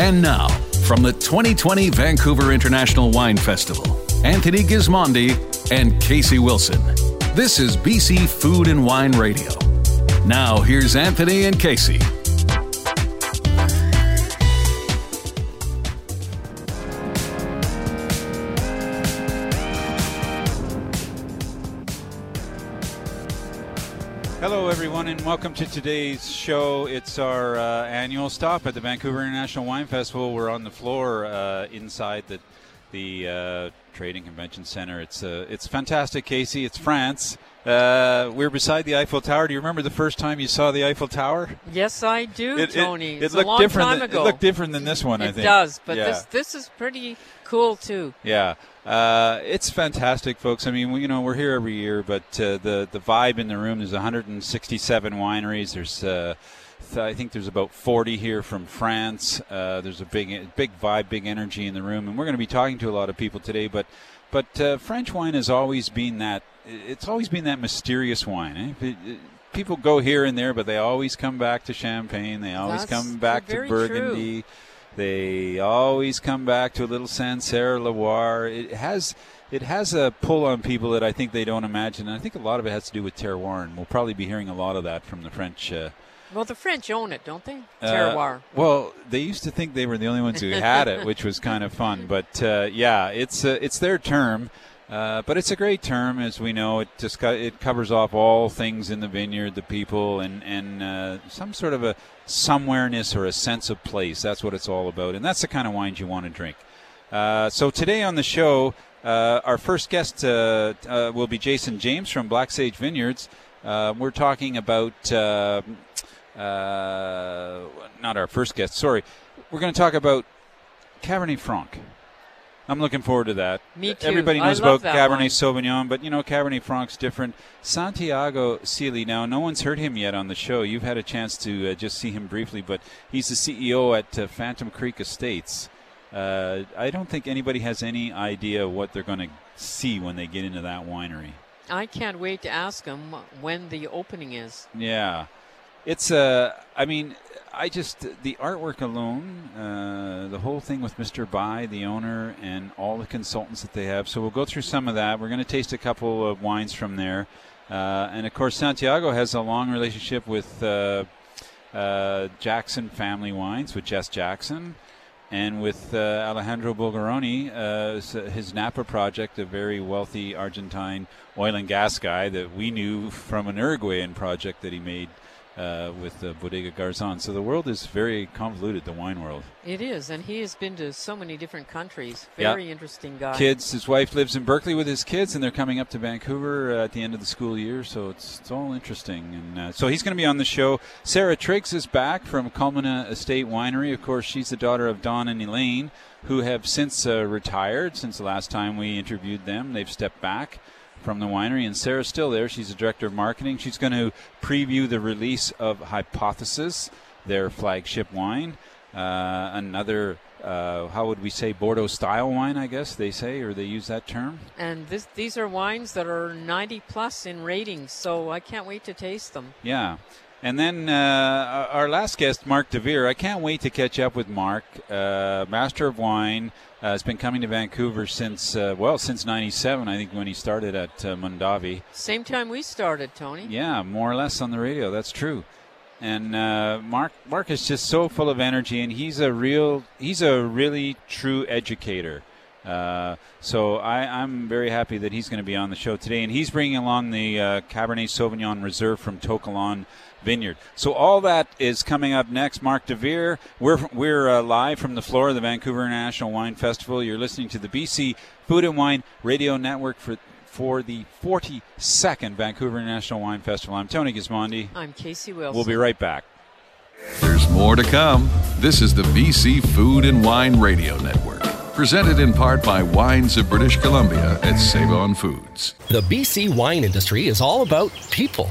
And now, from the 2020 Vancouver International Wine Festival, Anthony Gismondi and Casey Wilson. This is BC Food and Wine Radio. Now, here's Anthony and Casey. And welcome to today's show. It's our uh, annual stop at the Vancouver International Wine Festival. We're on the floor uh, inside the the uh, Trading Convention Center. It's uh, it's fantastic, Casey. It's France. Uh, we're beside the Eiffel Tower. Do you remember the first time you saw the Eiffel Tower? Yes, I do, It, it- Tony. it it's looked a long different. time than, ago. It looked different than this one. I think It does, but yeah. this this is pretty cool too. Yeah, uh, it's fantastic, folks. I mean, we, you know, we're here every year, but uh, the the vibe in the room. There's 167 wineries. There's, uh, I think, there's about 40 here from France. Uh, there's a big big vibe, big energy in the room, and we're going to be talking to a lot of people today. But but uh, French wine has always been that. It's always been that mysterious wine. Eh? It- it- People go here and there, but they always come back to Champagne. They always That's come back to Burgundy. true. They always come back to a little Sancerre Loire. It has it has a pull on people that I think they don't imagine. And I think a lot of it has to do with terroir, and we'll probably be hearing a lot of that from the French. Uh, Well, the French own it, don't they? uh, well, they used to think they were the only ones who had it, which was kind of fun. But uh, yeah, it's uh, it's their term. Uh, but it's a great term, as we know. It just it covers off all things in the vineyard, the people, and and uh, some sort of a somewhereness or a sense of place. That's what it's all about, and that's the kind of wines you want to drink. Uh, so today on the show, uh, our first guest uh, will be Jason James from Black Sage Vineyards. We're talking about not our first guest. Sorry, we're going to talk about Cabernet Franc. I'm looking forward to that. Me too. Everybody knows about Cabernet wine. Sauvignon, but you know Cabernet Franc's different. Santiago Sealy. Now, no one's heard him yet on the show. You've had a chance to uh, just see him briefly, but he's the CEO at uh, Phantom Creek Estates. Uh, I don't think anybody has any idea what they're going to see when they get into that winery. I can't wait to ask him when the opening is. Yeah, it's Uh, I mean, I just the artwork alone, uh, the whole thing with Mr. Bai, the owner, and all the consultants that they have. So we'll go through some of that. We're going to taste a couple of wines from there, uh, and of course, Santiago has a long relationship with uh, uh, Jackson Family Wines with Jess Jackson. And with uh, Alejandro Bulgheroni, his Napa project, a very wealthy Argentine oil and gas guy that we knew from an Uruguayan project that he made uh, with uh, Bodega Garzon. So the world is very convoluted, the wine world. It is, and he has been to so many different countries. Yeah. Very interesting guy. Kids, his wife lives in Berkeley with his kids, and they're coming up to Vancouver uh, at the end of the school year. So it's, it's all interesting. And uh, so he's going to be on the show. Sarah Triggs is back from Culmina Estate Winery. Of course, she's the daughter of Don and Elaine, who have since uh, retired since the last time we interviewed them. They've stepped back from the winery, and Sarah's still there. She's the director of marketing. She's going to preview the release of Hypothesis, their flagship wine. Uh, another, uh, how would we say, Bordeaux style wine, I guess they say, or they use that term. And this, these are wines that are 90 plus in ratings, so I can't wait to taste them. Yeah. And then uh, our last guest, Mark DeVere. I can't wait to catch up with Mark, uh, master of wine. Uh, has been coming to Vancouver since uh, well since '97, I think, when he started at uh, Mondavi. Same time we started, Tony. Yeah, more or less on the radio. That's true. And uh, Mark, Mark is just so full of energy, and he's a real, he's a really true educator. Uh, so I, I'm very happy that he's going to be on the show today, and he's bringing along the uh, Cabernet Sauvignon Reserve from To Kalon Vineyard. So all that is coming up next. Mark DeVere, we're we're uh, live from the floor of the Vancouver International Wine Festival. You're listening to the BC Food and Wine Radio Network for for the 42nd Vancouver International Wine Festival. I'm Tony Gismondi. I'm Casey Wilson. We'll be right back. There's more to come. This is the BC Food and Wine Radio Network, presented in part by Wines of British Columbia at Save On Foods. The BC wine industry is all about people.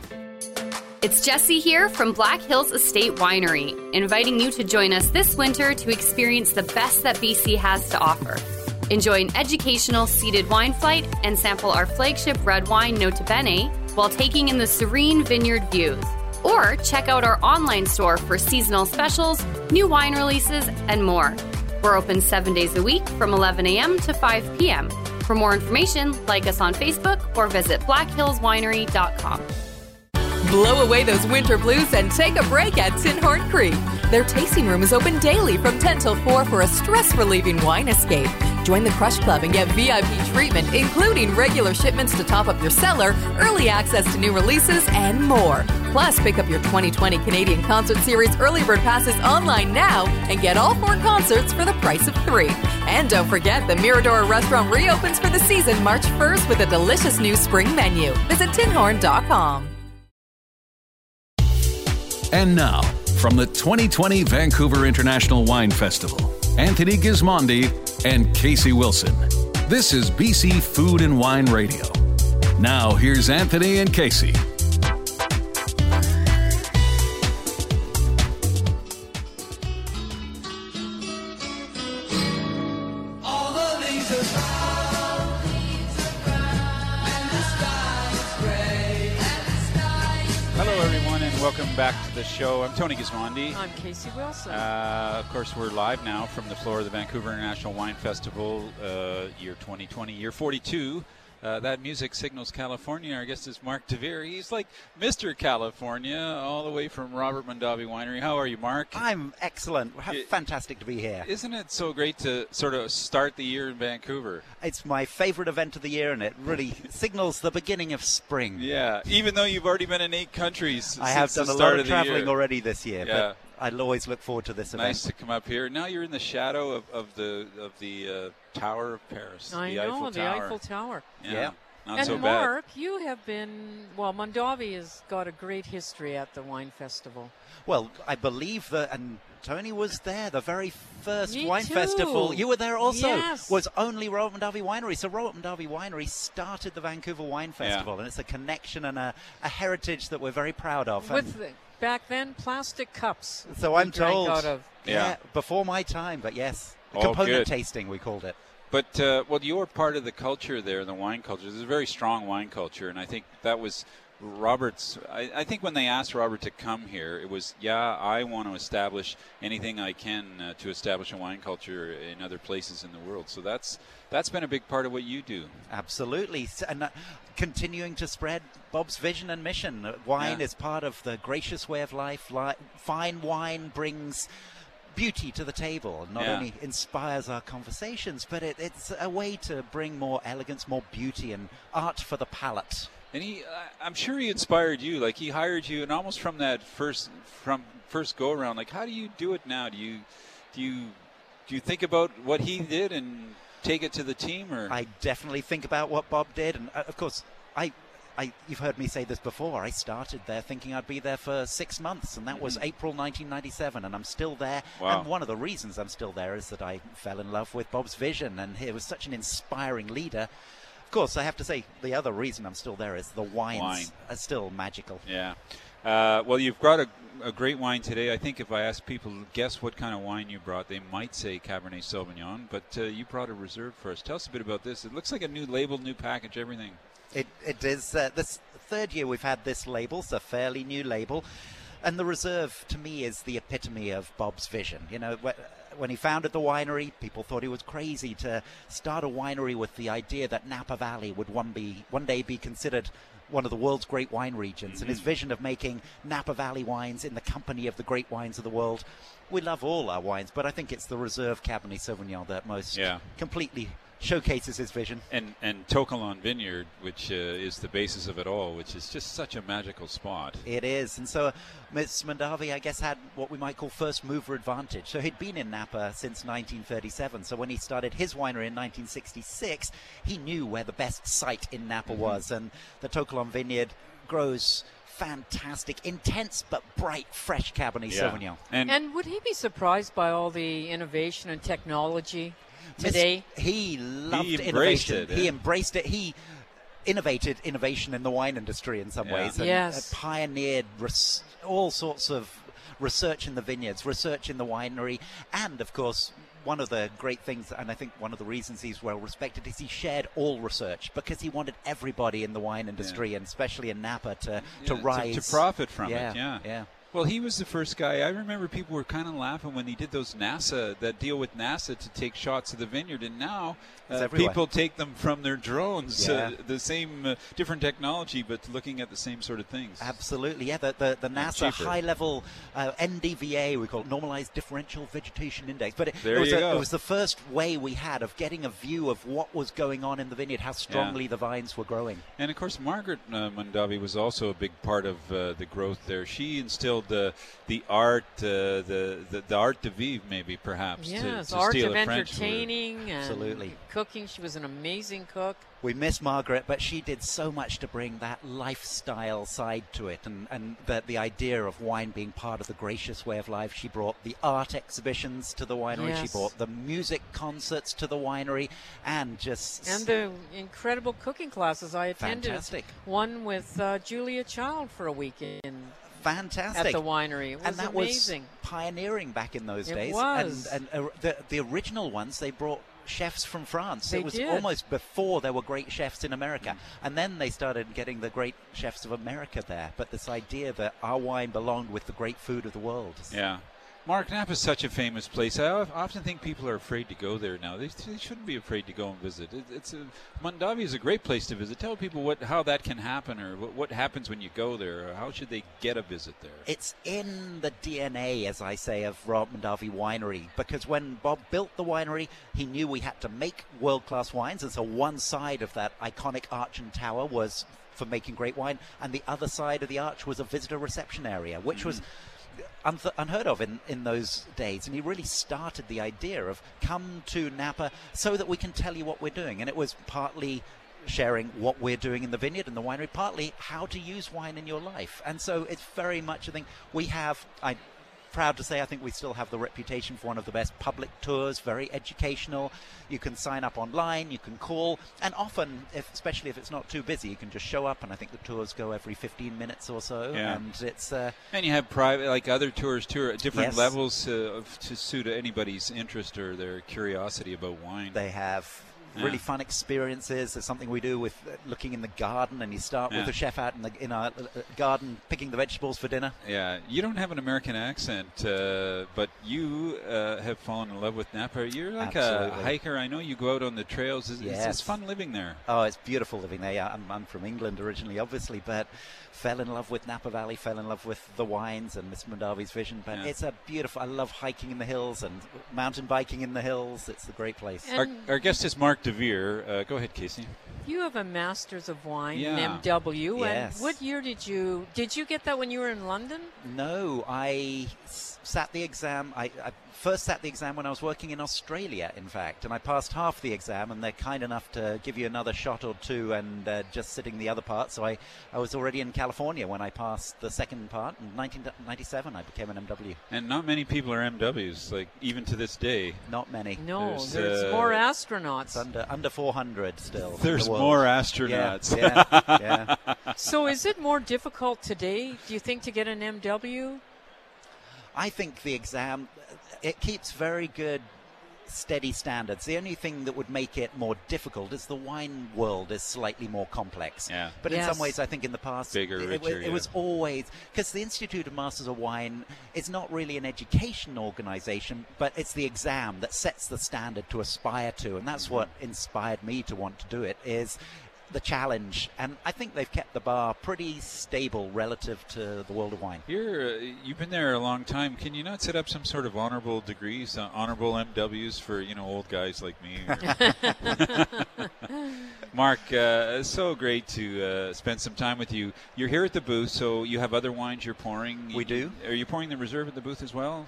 It's Jesse here from Black Hills Estate Winery, inviting you to join us this winter to experience the best that BC has to offer. Enjoy an educational seated wine flight and sample our flagship red wine Nota Bene while taking in the serene vineyard views. Or check out our online store for seasonal specials, new wine releases, and more. We're open seven days a week from 11 a.m. to 5 p.m. For more information, like us on Facebook or visit blackhillswinery.com. Blow away those winter blues and take a break at Tinhorn Creek. Their tasting room is open daily from 10 till 4 for a stress relieving wine escape. Join the Crush Club and get VIP treatment, including regular shipments to top up your cellar, early access to new releases, and more. Plus, pick up your 2020 Canadian Concert Series early bird passes online now and get all four concerts for the price of three. And don't forget, the Mirador restaurant reopens for the season March 1st with a delicious new spring menu. Visit tinhorn.com. And now, from the 2020 Vancouver International Wine Festival, Anthony Gismondi and Casey Wilson. This is BC Food and Wine Radio. Now, here's Anthony and Casey. Back to the show. I'm Tony Gismondi. I'm Casey Wilson. Uh, of course, we're live now from the floor of the Vancouver International Wine Festival, uh, year 2020, year 42. Uh, that music signals California. Our guest is Mark DeVere. He's like Mr. California, all the way from Robert Mondavi Winery. How are you, Mark? I'm excellent. It- Fantastic to be here. Isn't it so great to sort of start the year in Vancouver? It's my favorite event of the year, and it really signals the beginning of spring. Yeah, even though you've already been in eight countries. I have done a lot of the traveling year. already this year, Yeah. but I'll always look forward to this event. Nice to come up here. Now you're in the shadow of, of the of the uh, Tower of Paris. I the know, Eiffel the Tower. Eiffel Tower. Yeah, Yeah. not and so bad. Mark, you have been, well, Mondavi has got a great history at the wine festival. Well, I believe that, and Tony was there, the very first Me wine too. festival. You were there also. Yes. Was only Robert Mondavi Winery. So Robert Mondavi Winery started the Vancouver Wine Yeah. Festival, and it's a connection and a, a heritage that we're very proud of. And With, the, back then, plastic cups. so I'm drank told. Out of. Yeah. before my time, but yes, Oh, component good. tasting we called it. But uh, well, you're part of the culture there, the wine culture. There's a very strong wine culture, and I think that was Robert's. I, I think when they asked Robert to come here, it was, yeah, I want to establish anything I can uh, to establish a wine culture in other places in the world. So that's that's been a big part of what you do. Absolutely, and uh, continuing to spread Bob's vision and mission. Uh, Wine Yeah. is part of the gracious way of life. Li- fine wine brings beauty to the table. Not Yeah. only inspires our conversations, but it, it's a way to bring more elegance, more beauty, and art for the palate. And he, I'm sure he inspired you. Like he hired you, and almost from that first from first go around. Like, how do you do it now? Do you do you do you think about what he did and take it to the team, or I definitely think about what Bob did, and uh, of course, I, I, you've heard me say this before. I started there thinking I'd be there for six months, and that was April 1997, and I'm still there. Mm-hmm. Wow. And one of the reasons I'm still there is that I fell in love with Bob's vision, and he was such an inspiring leader. Of course, I have to say the other reason I'm still there is the wines Wine. are still magical. Yeah. Uh, well, you've brought a, a great wine today. I think if I ask people to guess what kind of wine you brought, they might say Cabernet Sauvignon. But uh, you brought a reserve for us. Tell us a bit about this. It looks like a new label, new package, everything. It, it is uh, this third year we've had this label, it's a fairly new label. And the reserve, to me, is the epitome of Bob's vision. You know, wh- when he founded the winery, people thought he was crazy to start a winery with the idea that Napa Valley would one, be, one day be considered one of the world's great wine regions. And his mm-hmm. vision of making Napa Valley wines in the company of the great wines of the world. We love all our wines, but I think it's the Reserve Cabernet Sauvignon that most Yeah. completely showcases his vision. And and To Kalon Vineyard, which uh, is the basis of it all, which is just such a magical spot. It is, and so Ms. Mondavi, I guess, had what we might call first mover advantage. So he'd been in Napa since 1937. So when he started his winery in 1966, he knew where the best site in Napa Mm-hmm. was, and the To Kalon Vineyard grows fantastic, intense but bright, fresh Cabernet Sauvignon. And, And would he be surprised by all the innovation and technology Miss- today? He loved embraced innovation. it, He eh? embraced it. He innovated innovation in the wine industry in some Yeah. ways and Yes. uh, pioneered res- all sorts of research in the vineyards, research in the winery, and of course. One of the great things, and I think one of the reasons he's well respected, is he shared all research because he wanted everybody in the wine industry, and especially in Napa, to, to Yeah, to- rise. to profit from it, yeah, yeah. Yeah. Well, he was the first guy. I remember people were kind of laughing when he did those NASA, that deal with NASA to take shots of the vineyard, and now uh, people take them from their drones. Uh, Yeah. the same, uh, different technology, but looking at the same sort of things. Absolutely, yeah. The the, the NASA high level uh, NDVA, we call it Normalized Differential Vegetation Index. But it, There it, was you a- go. it was the first way we had of getting a view of what was going on in the vineyard, how strongly the vines were growing. And of course, Margaret uh, Mondavi was also a big part of uh, the growth there. She instilled the the art, uh, the, the the art de vivre, maybe perhaps. to- Yes, to, art steal of a entertaining and Absolutely. cooking. She was an amazing cook. We miss Margaret, but she did so much to bring that lifestyle side to it, and and the the idea of wine being part of the gracious way of life. She brought the art exhibitions to the winery. She brought the music concerts to the winery, and just And the incredible cooking classes I attended. Fantastic. One with uh, Julia Child for a weekend fantastic at the winery. It was and that amazing. was pioneering back in those It days. was. And, and uh, the the original ones they brought chefs from France. They it was did. almost before there were great chefs in America, Mm. and then they started getting the great chefs of America there. But this idea that our wine belonged with the great food of the world. Yeah. Mark Napa is such a famous place. I often think people are afraid to go there now. They, they shouldn't be afraid to go and visit. It, it's a, Mondavi is a great place to visit. Tell people what how that can happen, or what, what happens when you go there, or how should they get a visit there. It's in the DNA, as I say, of Rob Mondavi Winery because when Bob built the winery, he knew we had to make world class wines. And so one side of that iconic arch and tower was for making great wine, and the other side of the arch was a visitor reception area, which was unth- unheard of in, in those days. And he really started the idea of come to Napa so that we can tell you what we're doing. And it was partly sharing what we're doing in the vineyard and the winery, partly how to use wine in your life. And so it's very much a thing we have. I proud to say I think we still have the reputation for one of the best public tours, very educational. You can sign up online, you can call, and often, if, especially if it's not too busy, you can just show up. And I think the tours go every 15 minutes or so, Yeah. and it's uh, And you have private, like other tours too, at different Yes. levels uh, of, to suit anybody's interest or their curiosity about wine. They have Yeah. really fun experiences. There's something we do with looking in the garden, and you start Yeah. with the chef out in, the, in our garden picking the vegetables for dinner. Yeah, you don't have an American accent, uh, but you uh, have fallen in love with Napa. You're like a hiker. I know you go out on the trails. It's, it's, Yes. it's fun living there. Oh, it's beautiful living there. Yeah, I'm, I'm from England originally, obviously, but fell in love with Napa Valley, fell in love with the wines and Miss Mondavi's vision. But Yeah. it's a beautiful. I love hiking in the hills and mountain biking in the hills. It's a great place. Our, our guest is Mark DeVere. Uh, go ahead, Casey. You have a Masters of Wine, Yeah. an MW. Yes. And what year did you did you get that when you were in London? No, I s- sat the exam. I, I first sat the exam when I was working in Australia, in fact, and I passed half the exam, and they're kind enough to give you another shot or two and uh, just sitting the other part. So I, I was already in California when I passed the second part. In 1997, I became an MW. And not many people are MWs, like even to this day. Not many. No, There's, there's, uh, more It's astronauts. under under 400 still. in the There's world. more Yeah, astronauts. yeah, yeah. so is it more difficult today, do you think, to get an MW? I think the exam it keeps very good steady standards. The only thing that would make it more difficult is the wine world is slightly more complex. Yeah. But in some ways, I think in the past, Bigger, it, it, richer, it was yeah. always because the Institute of Masters of Wine is not really an education organization, but it's the exam that sets the standard to aspire to, and that's Mm-hmm. what inspired me to want to do it. Is the challenge, and I think they've kept the bar pretty stable relative to the world of wine. You're uh, you've been there a long time. Can you not set up some sort of honorable degrees, uh, honorable MWs for you know old guys like me? Mark, uh, so great to uh, spend some time with you. You're here at the booth, so you have other wines you're pouring. We do. Are you pouring the reserve at the booth as well?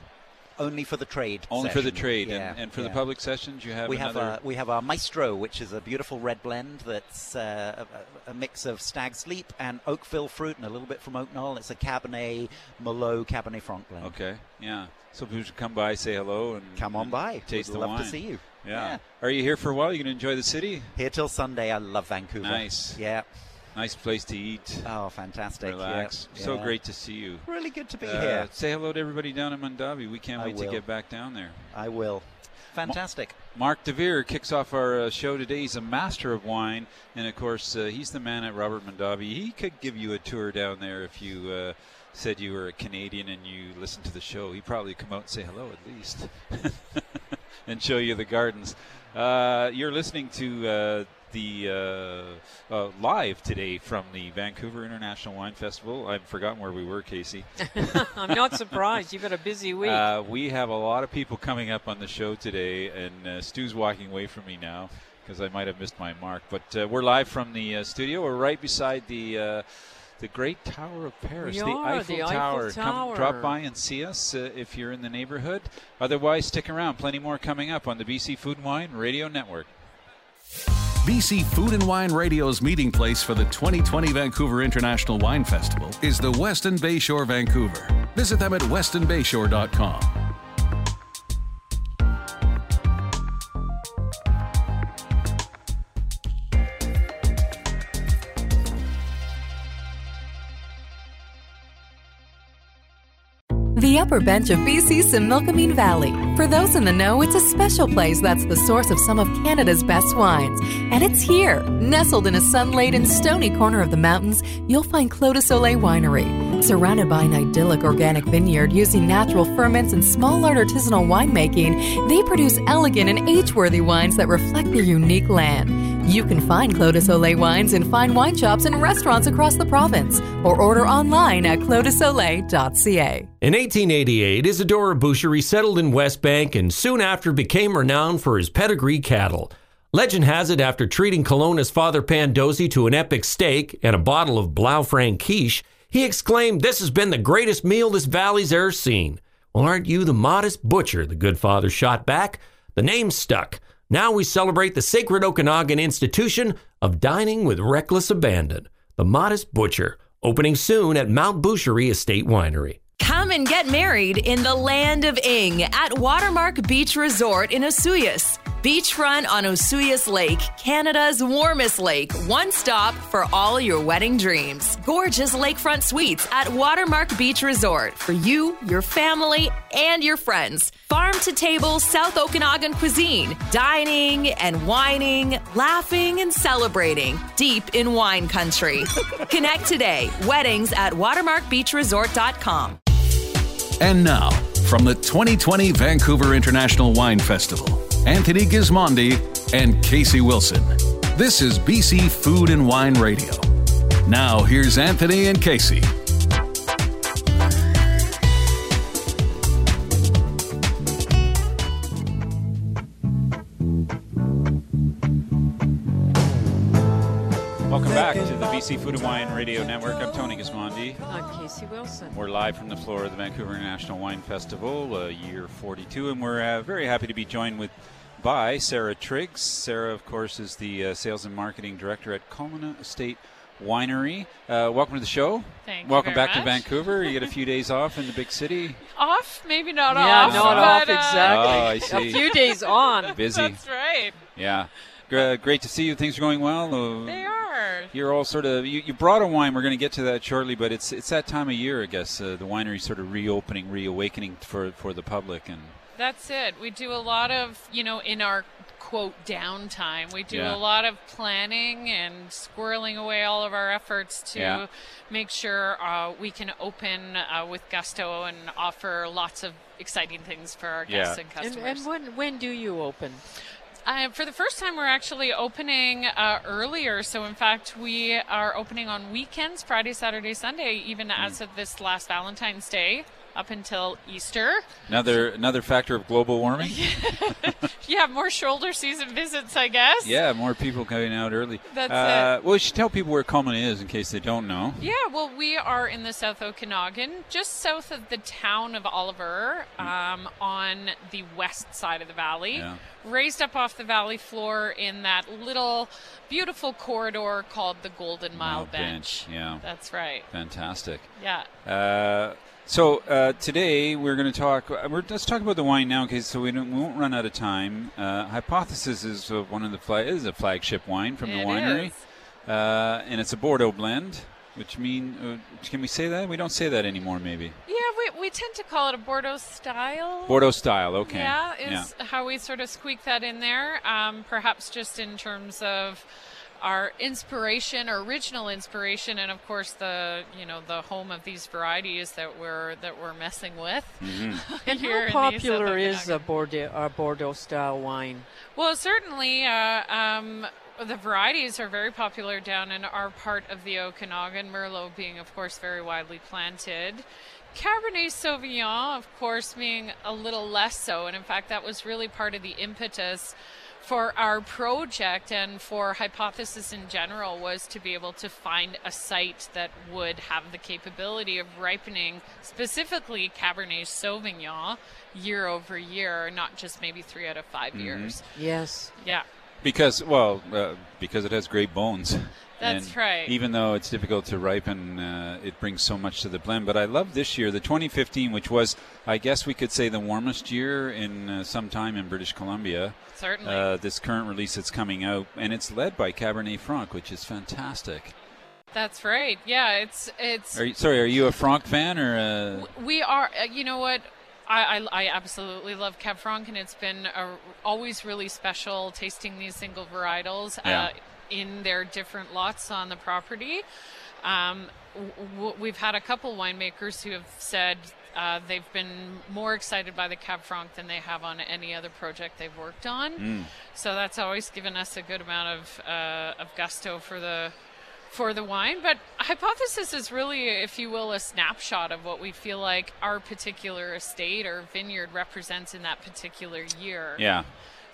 Only for the trade. Only for the trade, Yeah, and, and for the public sessions, you have we have our, we have our Maestro, which is a beautiful red blend that's uh, a, a mix of Stag's Leap and Oakville fruit and a little bit from Oak Knoll. It's a Cabernet Merlot Cabernet Franc blend. okay, yeah. So people should come by, say hello, and Come on and by. Taste We'd the love wine. to see you. Yeah. Are you here for a while? You going to enjoy the city? Here till Sunday. I love Vancouver. Nice. Yeah. Nice place to eat. Oh, fantastic. Relax. Yeah. So Yeah. great to see you. Really good to be Uh, here. Say hello to everybody down in Mondavi. We can't I wait to get back down there. I will. Fantastic. Mark DeVere kicks off our uh, show today. He's a master of wine, and of course, uh, he's the man at Robert Mondavi. He could give you a tour down there if you uh, said you were a Canadian and you listened to the show. He'd probably come out and say hello at least, and show you the gardens. Uh, you're listening to uh, the uh, uh, live today from the Vancouver International Wine Festival. I've forgotten where we were, Casey. I'm not surprised. You've had a busy week. Uh, we have a lot of people coming up on the show today, and uh, Stu's walking away from me now because I might have missed my mark. But uh, we're live from the uh, studio. We're right beside the uh, the Great Tower of Paris, the, Eiffel, the Eiffel Tower. Come drop by and see us uh, if you're in the neighborhood. Otherwise, stick around. Plenty more coming up on the BC Food and Wine Radio Network. BC Food and Wine Radio's meeting place for the 2020 Vancouver International Wine Festival is the Westin Bayshore Vancouver. Visit them at westinbayshore.com. upper bench of BC's Similkameen Valley. For those in the know, it's a special place that's the source of some of Canada's best wines. And it's here, nestled in a sun-laden, stony corner of the mountains, you'll find Clos de Soleil Winery. Surrounded by an idyllic organic vineyard using natural ferments and small art artisanal winemaking, they produce elegant and age-worthy wines that reflect their unique land. You can find Clos Soleil wines in fine wine shops and restaurants across the province, or order online at closdesoleil.ca. In 1888, Isidore Boucherie settled in West Bank and soon after became renowned for his pedigree cattle. Legend has it after treating Kelowna's Father Pandosy to an epic steak and a bottle of Blaufränkisch, he exclaimed, This has been the greatest meal this valley's ever seen. Well, aren't you the modest butcher? The good father shot back. The name stuck. Now we celebrate the sacred Okanagan institution of dining with reckless abandon. The Modest Butcher, opening soon at Mount Boucherie Estate Winery. Come and get married in the land of Ing at Watermark Beach Resort in Osoyoos. Beachfront on Osoyoos Lake, Canada's warmest lake. One stop for all your wedding dreams. Gorgeous lakefront suites at Watermark Beach Resort for you, your family, and your friends. Farm to table South Okanagan cuisine. Dining and wining, laughing and celebrating deep in wine country. Connect today. Weddings at watermarkbeachresort.com. And now, from the 2020 Vancouver International Wine Festival, Anthony Gismondi and Casey Wilson. This is BC Food and Wine Radio. Now, here's Anthony and Casey. Welcome back to the BC Food and Wine Radio Network. I'm Tony Gismondi. I'm Casey Wilson. We're live from the floor of the Vancouver International Wine Festival, uh, year 42, and we're uh, very happy to be joined with by Sarah Triggs. Sarah, of course, is the uh, sales and marketing director at Culmina Estate Winery. Uh, welcome to the show. Thank you welcome very back to. Vancouver. You get a few days off in the big city. Off? Maybe not yeah, off. not but, off uh, exactly. Oh, I see. A few days on. Busy. That's right. Yeah. Gr- great to see you. Things are going well. Uh, They are. You're all sort of you, you brought a wine. We're going to get to that shortly, but it's it's that time of year, I guess. Uh, the winery sort of reopening, reawakening for for the public, and That's it. We do a lot of, you know, in our quote downtime, we do Yeah. a lot of planning and squirreling away all of our efforts to Yeah. make sure uh, we can open uh, with gusto and offer lots of exciting things for our guests and And, customers. and when when do you open? Uh, for the first time, we're actually opening uh, earlier. So, in fact, we are opening on weekends Friday, Saturday, Sunday, even as of this last Valentine's Day up until Easter. Another another factor of global warming. Yeah, more shoulder season visits, I guess. yeah, more people coming out early. That's uh, Well, we should tell people where Culmina is in case they don't know. Yeah, well, we are in the South Okanagan, just south of the town of Oliver, um, on the west side of the valley. Yeah. Raised up off the valley floor in that little beautiful corridor called the Golden Mile, Mile Bench, yeah. That's right. Fantastic. Yeah. Uh, so uh, today we're going to talk. uh, We're, let's talk about the wine now, okay? So we, don't, we won't run out of time. Uh, Hypothesis is one of the flag, is a flagship wine from the winery. Uh, and it's a Bordeaux blend. Which mean, uh, can we say that? We don't say that anymore, maybe. Yeah, we, we tend to call it a Bordeaux style. Bordeaux style, okay. Yeah, is how we sort of squeak that in there. Um, perhaps just in terms of our inspiration, our original inspiration, and of course the you know the home of these varieties that we're that we're messing with. And here in how popular is a Bordeaux, a Bordeaux style wine? Well, certainly, uh, um, the varieties are very popular down in our part of the Okanagan, Merlot being, of course, very widely planted. Cabernet Sauvignon, of course, being a little less so. And in fact, that was really part of the impetus for our project and for Hypothesis in general was to be able to find a site that would have the capability of ripening specifically Cabernet Sauvignon year over year, not just maybe three out of 5 mm-hmm. years. Yes. Yeah. Because, well, uh, because it has great bones. That's And right. Even though it's difficult to ripen, uh, it brings so much to the blend. But I love this year, the 2015, which was, I guess we could say, the warmest year in uh, some time in British Columbia. Certainly. Uh, this current release that's coming out, and it's led by Cabernet Franc, which is fantastic. That's right. Yeah, it's it's Are you, sorry, are you a Franc fan or? Uh, we are. Uh, you know what? I, I, I absolutely love Cab Franc, and it's been a, always really special tasting these single varietals Yeah. uh, in their different lots on the property. Um, w- we've had a couple winemakers who have said uh, they've been more excited by the Cab Franc than they have on any other project they've worked on. So that's always given us a good amount of uh, of gusto for the for the wine. But hypothesis is really, if you will, a snapshot of what we feel like our particular estate or vineyard represents in that particular year. yeah.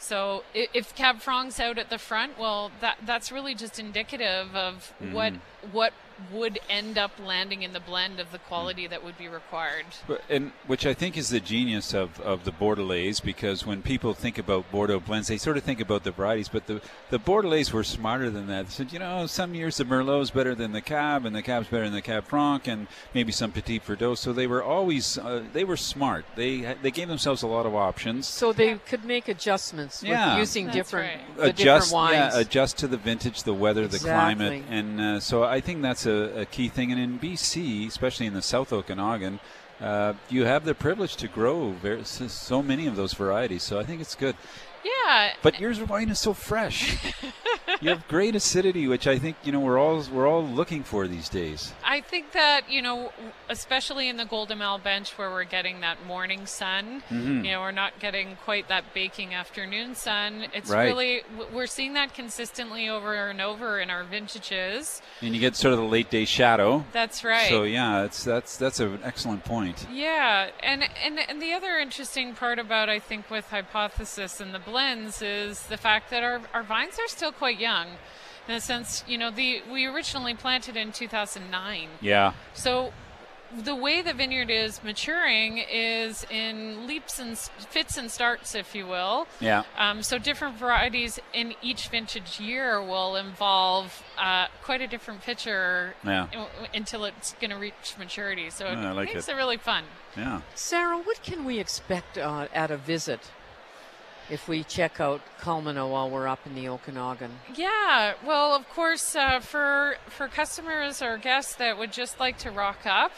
So if Cab Franc's out at the front, well, that that's really just indicative of mm-hmm. what what would end up landing in the blend of the quality that would be required. But- And which I think is the genius of, of the Bordelais, because when people think about Bordeaux blends, they sort of think about the varieties, but the, the Bordelais were smarter than that. They said, you know, some years the Merlot's better than the Cab, and the Cab's better than the Cab Franc, and maybe some Petit Verdot. So they were always uh, they were smart. They they gave themselves a lot of options. So they could make adjustments Yeah. with using That's different right. the adjust, different wines. yeah, adjust to the vintage, the weather, the climate, and uh, so I think that's a, a key thing. And in BC, especially in the South Okanagan, uh, you have the privilege to grow very, so- so many of those varieties. So I think it's good. Yeah. But yours wine is so fresh. you have great acidity, which I think you know we're all we're all looking for these days. I think that you know, especially in the Golden Mile bench where we're getting that morning sun, Mm-hmm. you know, we're not getting quite that baking afternoon sun. It's Right. really we're seeing that consistently over and over in our vintages. And you get sort of the late day shadow. That's right. So yeah, it's that's that's an excellent point. Yeah, and, and and the other interesting part about I think with hypothesis and the blends is the fact that our, our vines are still quite young. In the sense, you know, the we originally planted in 2009. Yeah. So the way the vineyard is maturing is in leaps and fits and starts, if you will. Yeah. Um, so different varieties in each vintage year will involve uh, quite a different picture Yeah. u- until it's going to reach maturity. So I it like makes it. it really fun. Yeah. Sarah, what can we expect uh, at a visit if we check out Culmina while we're up in the Okanagan? Yeah, well, of course, uh, for for customers or guests that would just like to rock up,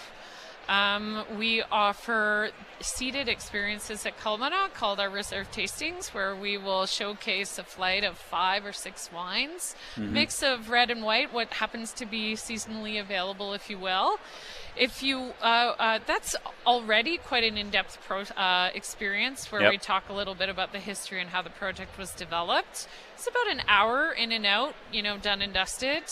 Um, we offer seated experiences at Culmina called our reserve tastings, where we will showcase a flight of five or six wines, Mhm. mix of red and white, what happens to be seasonally available, if you will. If you, uh, uh, that's already quite an in-depth pro- uh, experience where Yep. we talk a little bit about the history and how the project was developed. It's about an hour in and out, you know, done and dusted,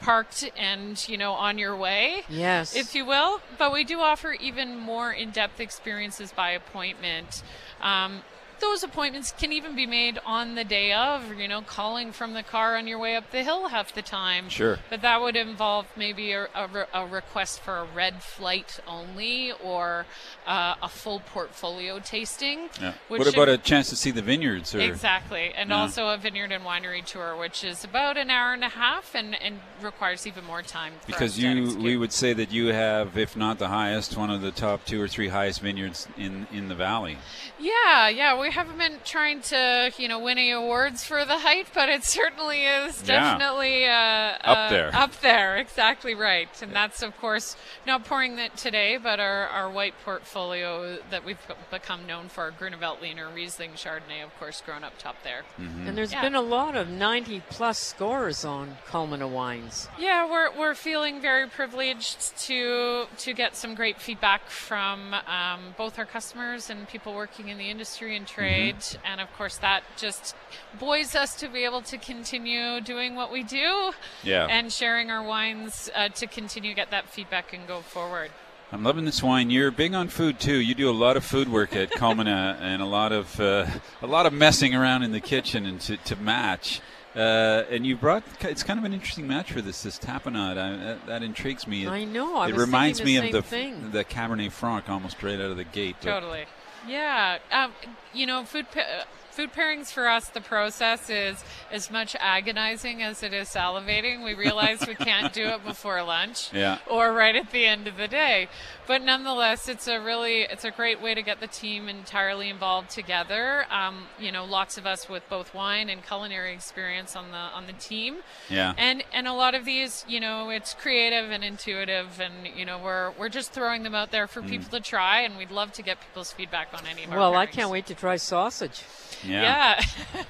parked and you know on your way. Yes. if you will. But we do offer even more in-depth experiences by appointment. Um, those appointments can even be made on the day of, you know, calling from the car on your way up the hill half the time. Sure. But that would involve maybe a, a, re- a request for a red flight only or uh, a full portfolio tasting. Yeah. which What about should- a chance to see the vineyards? Or, Exactly, and Yeah. also a vineyard and winery tour, which is about an hour and a half, and, and requires even more time. Because you, we would say that you have, if not the highest, one of the top two or three highest vineyards in in the valley. Yeah, yeah, we haven't been trying to, you know, win any awards for the height, but it certainly is Yeah. definitely uh, Up uh, there. Up there, exactly right. And that's, of course, not pouring that today, but our, our white portfolio that we've become known for, Grüner Veltliner, Riesling, Chardonnay, of course, grown up top there. And there's Yeah. been a lot of 90 plus scores on Culmina wines. Yeah, we're, we're feeling very privileged to to get some great feedback from um, both our customers and people working in the industry and trade, and of course that just buoys us to be able to continue doing what we do, Yeah. and sharing our wines uh, to continue to get that feedback and go forward. I'm loving this wine. You're big on food too. You do a lot of food work at Culmina and a lot of uh, a lot of messing around in the kitchen and to, to match. Uh, and you brought it's kind of an interesting match for this this tapenade. I, that, that intrigues me. It, I know, I it was reminds thinking me the of the thing. the Cabernet Franc almost right out of the gate. but- Totally. Yeah. Um, you know, food pa- food pairings for us, the process is as much agonizing as it is salivating. We realize we can't do it before lunch Yeah. or right at the end of the day. But nonetheless, it's a really it's a great way to get the team entirely involved together. Um, you know, lots of us with both wine and culinary experience on the on the team. Yeah. And and a lot of these, you know, it's creative and intuitive, and you know, we're we're just throwing them out there for Mm. people to try, and we'd love to get people's feedback on any of our. Well, I can't wait to try sausage. Yeah.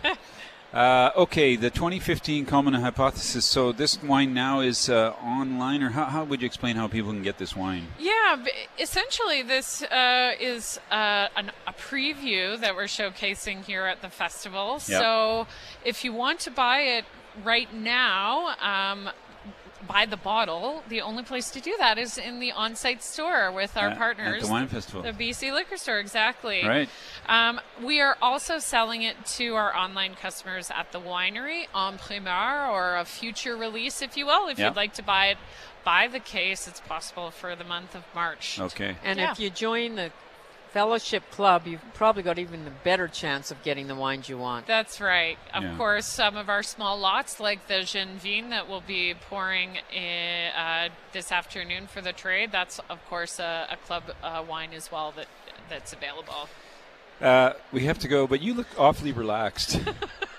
Yeah. Uh, okay, the 2015 Culmina hypothesis. So this wine now is uh, online, or how, how would you explain how people can get this wine? Yeah, essentially, this uh, is uh, an, a preview that we're showcasing here at the festival. Yep. So, if you want to buy it right now, um, buy the bottle. The only place to do that is in the on-site store with our At- at the partners, wine festival. the BC Liquor Store. Exactly. Right. Um, we are also selling it to our online customers at the winery en primeur or a future release, if you will. If Yeah. you'd like to buy it by the case, it's possible for the month of March. Okay. And Yeah. if you join the fellowship club, you've probably got even a better chance of getting the wines you want. That's right. Of Yeah. course, some of our small lots, like the Genevieve that we'll be pouring in, uh, this afternoon for the trade, that's of course a, a club uh, wine as well that that's available. Uh, we have to go, but you look awfully relaxed.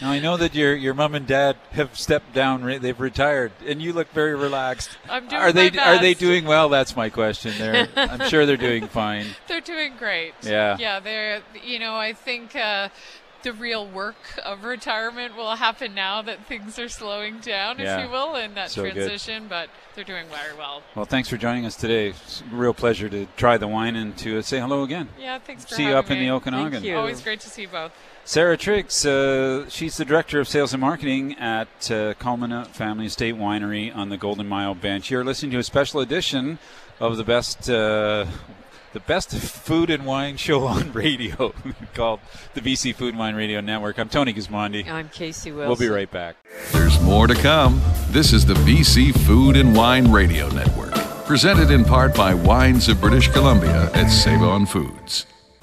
now I know that your your mom and dad have stepped down; re- they've retired, and you look very relaxed. I'm doing are they my are they doing well? That's my question. They're, I'm sure they're doing fine. They're doing great. Yeah. Yeah, they're, you know, I think uh, the real work of retirement will happen now that things are slowing down, Yeah. if you will, in that So good. transition, but they're doing very well. Well, thanks for joining us today. It's a real pleasure to try the wine and to uh, say hello again. Yeah, thanks for See you having up in the Okanagan. Always great to see you both. Sarah Triggs, uh, she's the director of sales and marketing at uh, Culmina Family Estate Winery on the Golden Mile Bench. You're listening to a special edition of the best, uh, the best food and wine show on radio called the BC Food and Wine Radio Network. I'm Tony Gismondi. I'm Casey Wilson. We'll be right back. There's more to come. This is the BC Food and Wine Radio Network, presented in part by Wines of British Columbia at Save On Foods.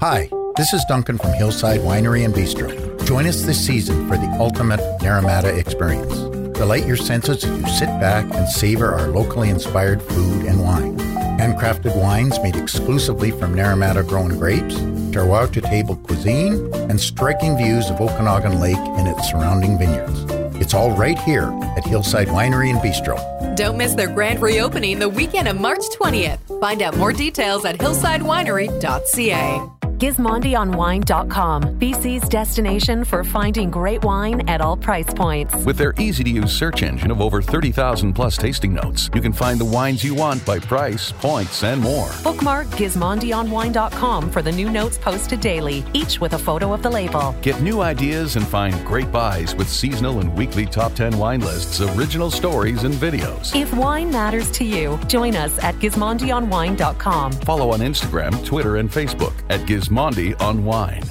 Hi, this is Duncan from Hillside Winery and Bistro. Join us this season for the ultimate Naramata experience. Delight your senses as you sit back and savor our locally inspired food and wine. Handcrafted wines made exclusively from Naramata grown grapes, terroir to table cuisine, and striking views of Okanagan Lake and its surrounding vineyards. It's all right here at Hillside Winery and Bistro. Don't miss their grand reopening the weekend of March 20th. Find out more details at hillsidewinery.ca. GismondiOnWine.com, BC's destination for finding great wine at all price points. With their easy to use search engine of over 30,000 plus tasting notes, you can find the wines you want by price, points, and more. Bookmark GismondiOnWine.com for the new notes posted daily, each with a photo of the label. Get new ideas and find great buys with seasonal and weekly top 10 wine lists, original stories, and videos. If wine matters to you, join us at GismondiOnWine.com. Follow on Instagram, Twitter, and Facebook at Gismondi on Wine.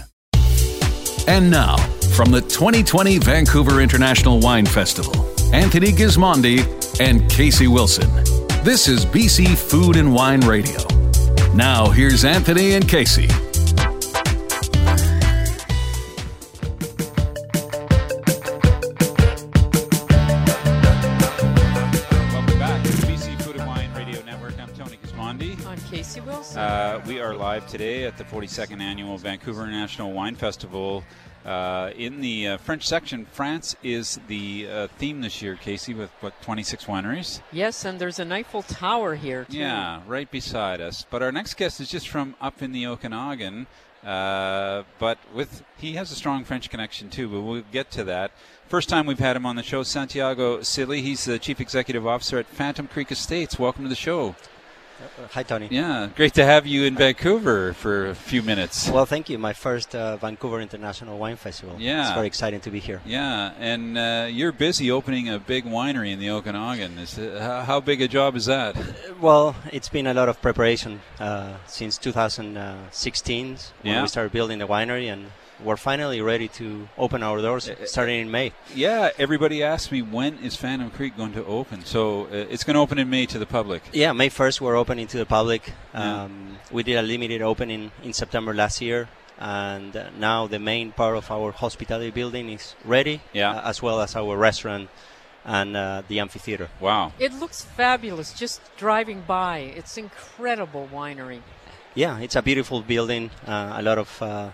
And now, from the 2020 Vancouver International Wine Festival, Anthony Gismondi and Casey Wilson. This is BC Food and Wine Radio. Now, here's Anthony and Casey. We are live today at the 42nd Annual Vancouver International Wine Festival. Uh, in the uh, French section, France is the uh, theme this year, Casey, with what, 26 wineries? yes, and there's an Eiffel Tower here, too. Yeah, right beside us. But our next guest is just from up in the Okanagan. Uh, but with he has a strong French connection too. But we'll get to that. First time we've had him on the show, Santiago Cilley. He's the chief executive officer at Phantom Creek Estates. Welcome to the show. Hi, Tony. Yeah, great to have you in Vancouver for a few minutes. Well, thank you. My first uh, Vancouver International Wine Festival. Yeah. It's very exciting to be here. Yeah, and uh, you're busy opening a big winery in the Okanagan. Is how big a job is that? Well, it's been a lot of preparation uh, since 2016 when Yeah. we started building the winery, and we're finally ready to open our doors starting in May. Yeah, everybody asks me when is Phantom Creek going to open. So uh, it's going to open in May to the public. Yeah, May 1st, we're opening to the public. Yeah. Um, we did a limited opening in September last year. And uh, now the main part of our hospitality building is ready, Yeah. uh, as well as our restaurant and uh, the amphitheater. Wow. It looks fabulous just driving by. It's incredible winery. Yeah, it's a beautiful building. Uh, a lot of uh,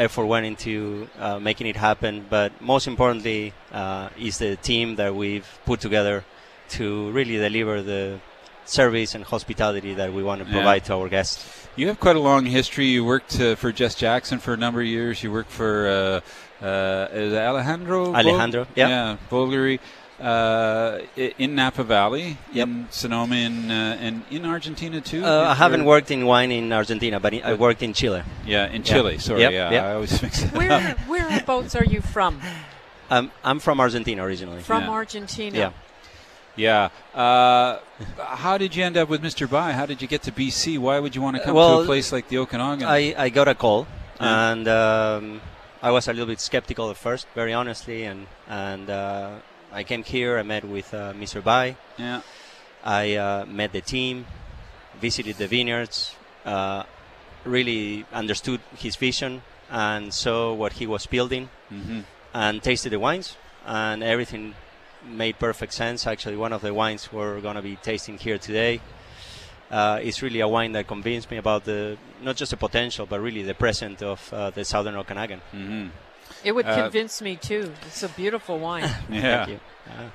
effort went into uh, making it happen, but most importantly uh, is the team that we've put together to really deliver the service and hospitality that we want to Yeah. provide to our guests. You have quite a long history. You worked uh, for Jess Jackson for a number of years. You worked for uh, uh, is Alejandro. Alejandro, yeah. yeah, Bulgheroni. Uh, in Napa Valley, in Sonoma, in, uh, and in Argentina too. Uh, I haven't worked in wine in Argentina, but I worked in Chile. Yeah, in Chile. Sorry, Yep, yeah, yep. I always mix it Where, up. whereabouts are you from? Um, I'm from Argentina originally. From Yeah. Argentina. Yeah. Yeah. Uh, how did you end up with Mr. Bai? How did you get to BC? Why would you want to come to a place like the Okanagan? I, I got a call, Yeah. and um, I was a little bit skeptical at first, very honestly, and and uh, I came here. I met with uh, Mr. Bai. yeah. I uh, met the team, visited the vineyards, uh, really understood his vision, and saw what he was building, hmm and tasted the wines, and everything made perfect sense. Actually, one of the wines we're going to be tasting here today uh, is really a wine that convinced me about the not just the potential, but really the present of uh, the Southern Okanagan. hmm It would Uh, convince me, too. It's a beautiful wine. Yeah. Thank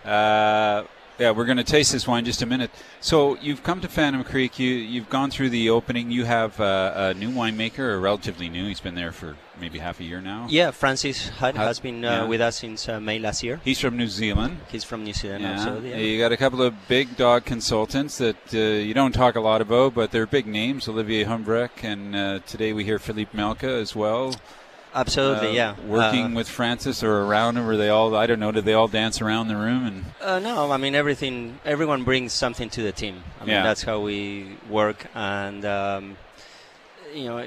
you. Uh, yeah, we're going to taste this wine in just a minute. So you've come to Phantom Creek. You you've gone through the opening. You have uh, a new winemaker, or relatively new. He's been there for maybe half a year now. yeah, Francis Hutt Hutt, has been uh, yeah. with us since uh, May last year. He's from New Zealand. He's from New Zealand, Yeah. absolutely. yeah. You got a couple of big dog consultants that uh, you don't talk a lot about, but they're big names. Olivier Humbrecht, and uh, today we hear Philippe Melka as well. Absolutely, Uh, yeah. Working Uh, with Francis or around him, or they all I don't know. Did they all dance around the room and? Uh, no, I mean everything. Everyone brings something to the team. I mean Yeah. that's how we work, and um, you know,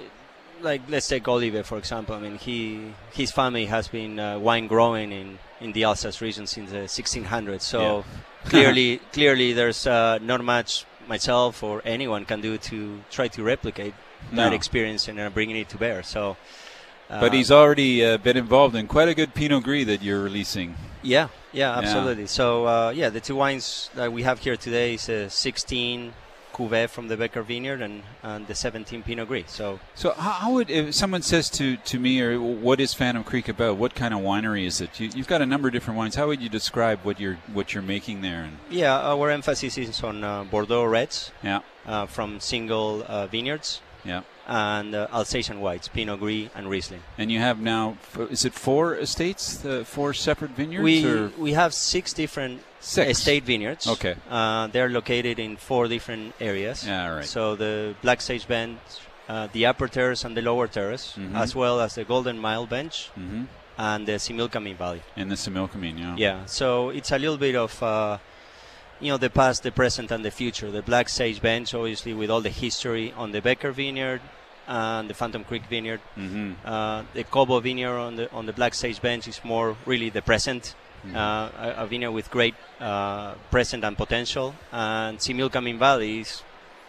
like let's take Oliver for example. I mean he his family has been uh, wine growing in in the Alsace region since the 1600s. So clearly, clearly, there's uh, not much myself or anyone can do to try to replicate that experience and uh, bringing it to bear. So, But he's already uh, been involved in quite a good Pinot Gris that you're releasing. Yeah, yeah, Yeah. absolutely. So uh, yeah, the two wines that we have here today is a 16 Cuvée from the Becker Vineyard and, and the 17 Pinot Gris. So So how, how would if someone says to, to me, or what is Phantom Creek about? What kind of winery is it? You, you've got a number of different wines. How would you describe what you're what you're making there? And yeah, our emphasis is on uh, Bordeaux reds. Yeah. Uh, from single uh, vineyards. Yeah. And uh, Alsatian whites, Pinot Gris and Riesling. and you have now, is it four estates, the four separate vineyards? We or? we have six different Six. estate vineyards. Okay. Uh, they're located in four different areas. Yeah, right. So the Black Sage Bench, uh, the Upper Terrace and the Lower Terrace, Mhm. as well as the Golden Mile Bench Mhm. and the Similkameen Valley. in the Similkameen, yeah. Yeah. So it's a little bit of. Uh, you know the past, the present, and the future. The Black Sage Bench, obviously, with all the history on the Becker Vineyard and the Phantom Creek Vineyard. Mhm. Uh, the Kobau Vineyard on the on the Black Sage Bench is more really the present. Mhm. Uh, a, a vineyard with great uh, present and potential, and Similkameen Valley is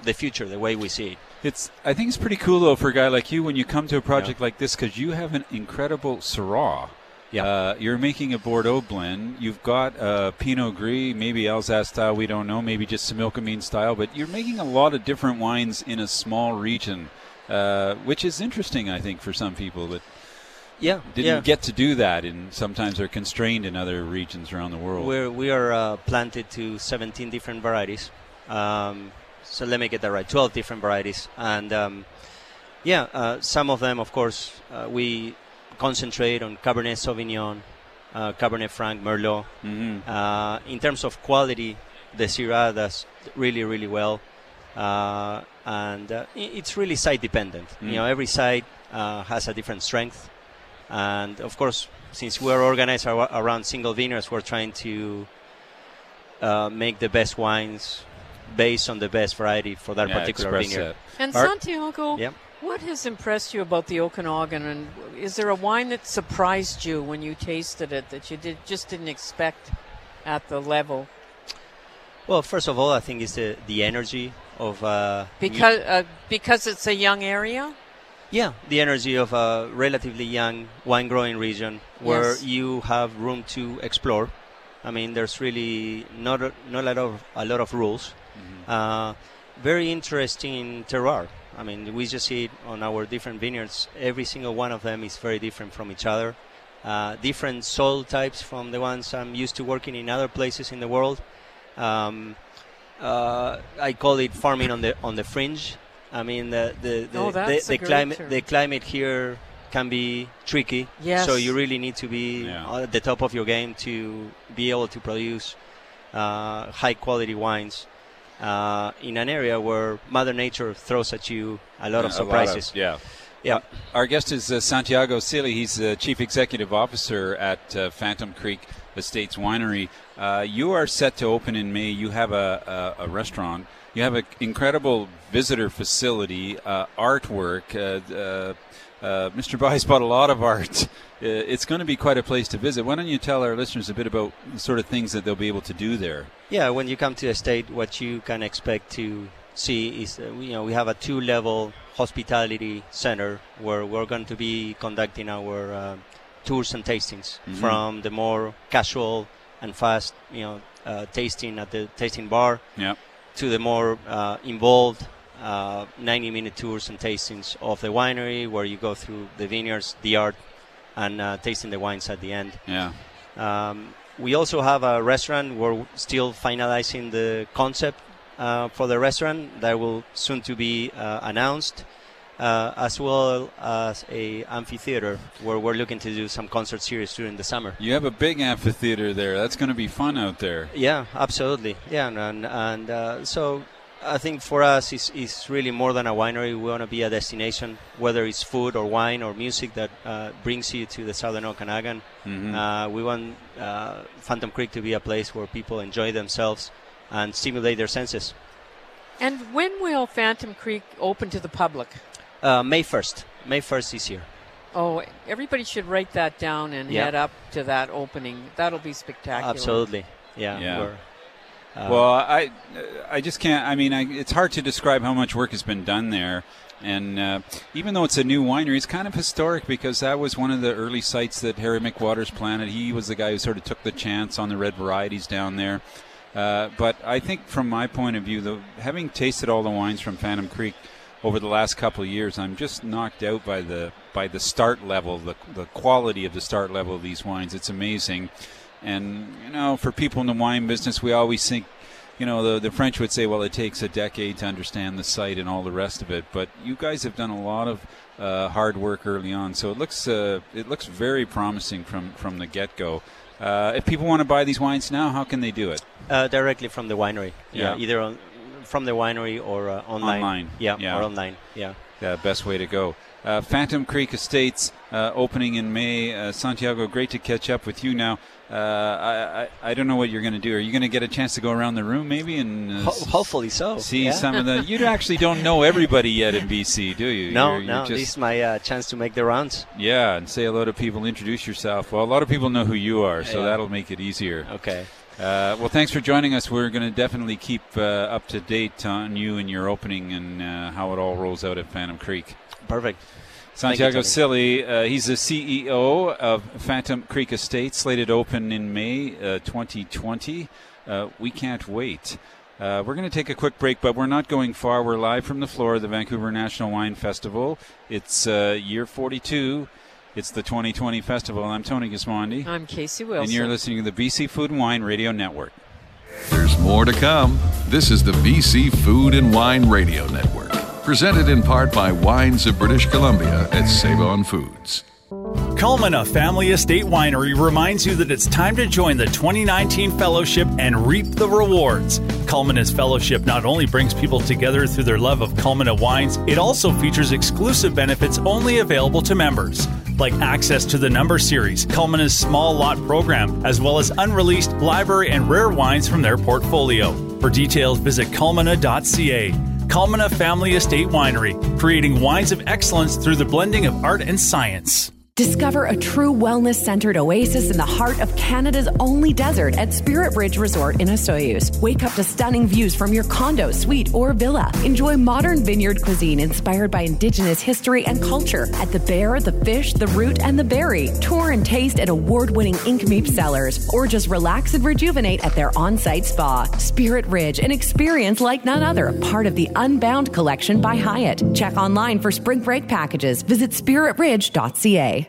the future, the way we see it. It's. I think it's pretty cool though for a guy like you when you come to a project like this because you have an incredible Syrah. Yeah. Uh, you're making a Bordeaux blend. You've got uh, Pinot Gris, maybe Alsace style. We don't know. Maybe just Similkameen style. But you're making a lot of different wines in a small region, uh, which is interesting, I think, for some people that Yeah, didn't yeah. get to do that, and sometimes are constrained in other regions around the world. We're, we are uh, planted to 17 different varieties. Um, so let me get that right 12 different varieties. And um, yeah, uh, some of them, of course, uh, we concentrate on Cabernet Sauvignon, uh, Cabernet Franc, Merlot. Mhm. Uh, in terms of quality, the Syrah does really, really well. Uh, and uh, it's really site dependent. Mm. You know, every site uh, has a different strength. And of course, since we're organized ar- around single vineyards, we're trying to uh, make the best wines based on the best variety for that Yeah, particular express vineyard. And Our- Santiago, Yep. what has impressed you about the Okanagan? And is there a wine that surprised you when you tasted it that you did just didn't expect at the level? Well, first of all, I think it's the, the energy of uh, Because uh, because it's a young area. Yeah, the energy of a relatively young wine growing region where Yes. you have room to explore. I mean, there's really not a, not a lot of a lot of rules. Uh, very interesting terroir. I mean, we just see it on our different vineyards. Every single one of them is very different from each other. Uh, different soil types from the ones I'm used to working in other places in the world. Um, uh, I call it farming on the on the fringe. I mean, the the the, Oh, the, the climate term. the climate here can be tricky. Yes. So you really need to be at the top of your game to be able to produce uh, high quality wines uh, in an area where Mother Nature throws at you a lot of Yeah, surprises. yeah. Yeah. Uh, our guest is uh, Santiago Cilley. He's the chief executive officer at uh, Phantom Creek Estates Winery. Uh, you are set to open in May. You have a, a, a restaurant. You have an incredible visitor facility, uh, artwork. Uh, uh, uh, Mr. Bai's bought a lot of art. Uh, it's going to be quite a place to visit. Why don't you tell our listeners a bit about the sort of things that they'll be able to do there? Yeah, when you come to a state, what you can expect to see is, you know, we have a two-level hospitality center where we're going to be conducting our uh, tours and tastings Mhm. from the more casual and fast, you know, uh, tasting at the tasting bar Yeah. to the more uh, involved uh, 90-minute tours and tastings of the winery, where you go through the vineyards, the art, and uh, tasting the wines at the end. Yeah. Um, we also have a restaurant. We're still finalizing the concept uh, for the restaurant that will soon to be uh, announced, uh, as well as a amphitheater where we're looking to do some concert series during the summer. You have a big amphitheater there. That's going to be fun out there. Yeah, absolutely. Yeah, and and, and uh, so I think for us, it's, it's really more than a winery. We want to be a destination, whether it's food or wine or music that uh, brings you to the Southern Okanagan. Mhm. Uh, we want uh, Phantom Creek to be a place where people enjoy themselves and stimulate their senses. And when will Phantom Creek open to the public? Uh, May 1st. May 1st this year. Oh, everybody should write that down and Yeah. head up to that opening. That'll be spectacular. Absolutely. Yeah. Yeah. we're, uh, well, I I just can't. I mean, I, it's hard to describe how much work has been done there. And uh, even though it's a new winery, it's kind of historic because that was one of the early sites that Harry McWaters planted. He was the guy who sort of took the chance on the red varieties down there. Uh, but I think, from my point of view, the, having tasted all the wines from Phantom Creek over the last couple of years, I'm just knocked out by the by the start level, the the quality of the start level of these wines. It's amazing. And you know, for people in the wine business, we always think, you know, the the French would say, well, it takes a decade to understand the site and all the rest of it. But you guys have done a lot of uh, hard work early on, so it looks uh, it looks very promising from from the get go. Uh, if people want to buy these wines now, how can they do it? uh, directly from the winery. Yeah. either on, from the winery or uh, online. Online. Yeah, Yeah. or online. Yeah. Yeah, best way to go. Uh, Phantom Creek Estates uh, opening in May. Uh, Santiago, great to catch up with you now. Uh, I, I I don't know what you're going to do. Are you going to get a chance to go around the room maybe and uh, Ho- hopefully so. see yeah. some of the? You actually don't know everybody yet in BC, do you? No, You're- you're no. just- This is my uh, chance to make the rounds. yeah, and say hello to people. Introduce yourself. Well, a lot of people know who you are, so Yeah. that'll make it easier. Okay. Uh, well, thanks for joining us. We're going to definitely keep uh, up to date on you and your opening and uh, how it all rolls out at Phantom Creek. Perfect. You, Santiago Tony. Cilley, uh, he's the CEO of Phantom Creek Estates, slated open in May uh, 2020. Uh, we can't wait. Uh, we're going to take a quick break, but we're not going far. We're live from the floor of the Vancouver National Wine Festival. It's uh, year 42. It's the 2020 festival. I'm Tony Gismondi. I'm Casey Wilson. And you're listening to the BC Food and Wine Radio Network. There's more to come. This is the BC Food and Wine Radio Network, presented in part by Wines of British Columbia at Save-On-Foods. Culmina Family Estate Winery reminds you that it's time to join the 2019 Fellowship and reap the rewards. Culmina's Fellowship not only brings people together through their love of Culmina wines, it also features exclusive benefits only available to members, like access to the Number Series, Culmina's small lot program, as well as unreleased library and rare wines from their portfolio. For details, visit culmina.ca. Culmina Family Estate Winery, creating wines of excellence through the blending of art and science. Discover a true wellness centered oasis in the heart of Canada's only desert at Spirit Ridge Resort in Osoyoos. Wake up to stunning views from your condo, suite, or villa. Enjoy modern vineyard cuisine inspired by Indigenous history and culture at the bear, the fish, the root, and the berry. Tour and taste at award winning Nk'Mip cellars, or just relax and rejuvenate at their on site spa. Spirit Ridge, an experience like none other, part of the Unbound collection by Hyatt. Check online for spring break packages. Visit spiritridge.ca.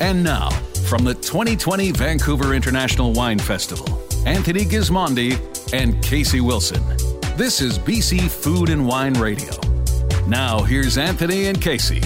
And now, from the 2020 Vancouver International Wine Festival, Anthony Gismondi and Casey Wilson. This is BC Food and Wine Radio. Now, here's Anthony and Casey.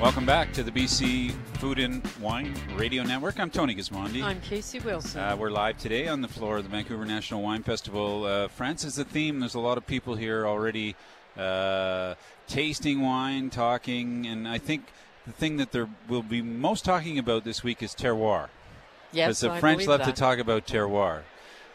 Welcome back to the BC Food and Wine Radio Network. I'm Tony Gismondi. I'm Casey Wilson. Uh, we're live today on the floor of the Vancouver National Wine Festival. Uh, France is the theme. There's a lot of people here already uh, tasting wine, talking, and I think the thing that there will be most talking about this week is terroir. Yes, Because the I French love that. to talk about terroir.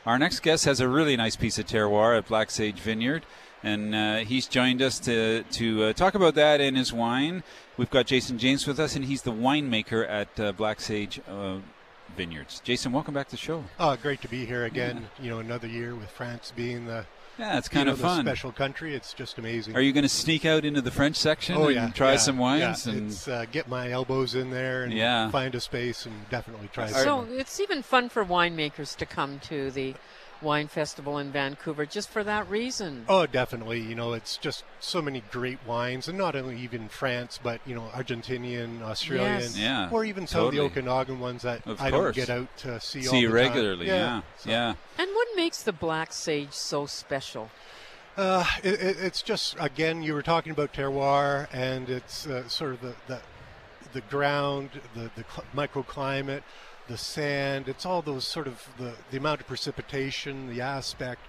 Our next guest has a really nice piece of terroir at Black Sage Vineyard, and uh, he's joined us to to uh, talk about that and his wine. We've got Jason James with us, and he's the winemaker at uh, Black Sage uh, Vineyards. Jason, welcome back to the show. Oh, great to be here again. You know, another year with France being the Yeah, it's you kind know, of fun. special country. It's just amazing. Are you going to sneak out into the French section Oh and yeah, try yeah, some wines? Yeah. And It's uh, get my elbows in there and Yeah. find a space and definitely try. So some. it's even fun for winemakers to come to the wine festival in Vancouver just for that reason. Oh, definitely. You know, it's just so many great wines, and not only even France, but you know, Argentinian, Australian, Yes. Yeah, or even some totally. of the Okanagan ones that Of I course. don't get out to see. all See the time. regularly. Yeah, so- yeah. And what makes the black sage so special? Uh, it, it, it's just again, you were talking about terroir, and it's uh, sort of the, the the ground, the the cl- microclimate, the sand. It's all those sort of the the amount of precipitation, the aspect.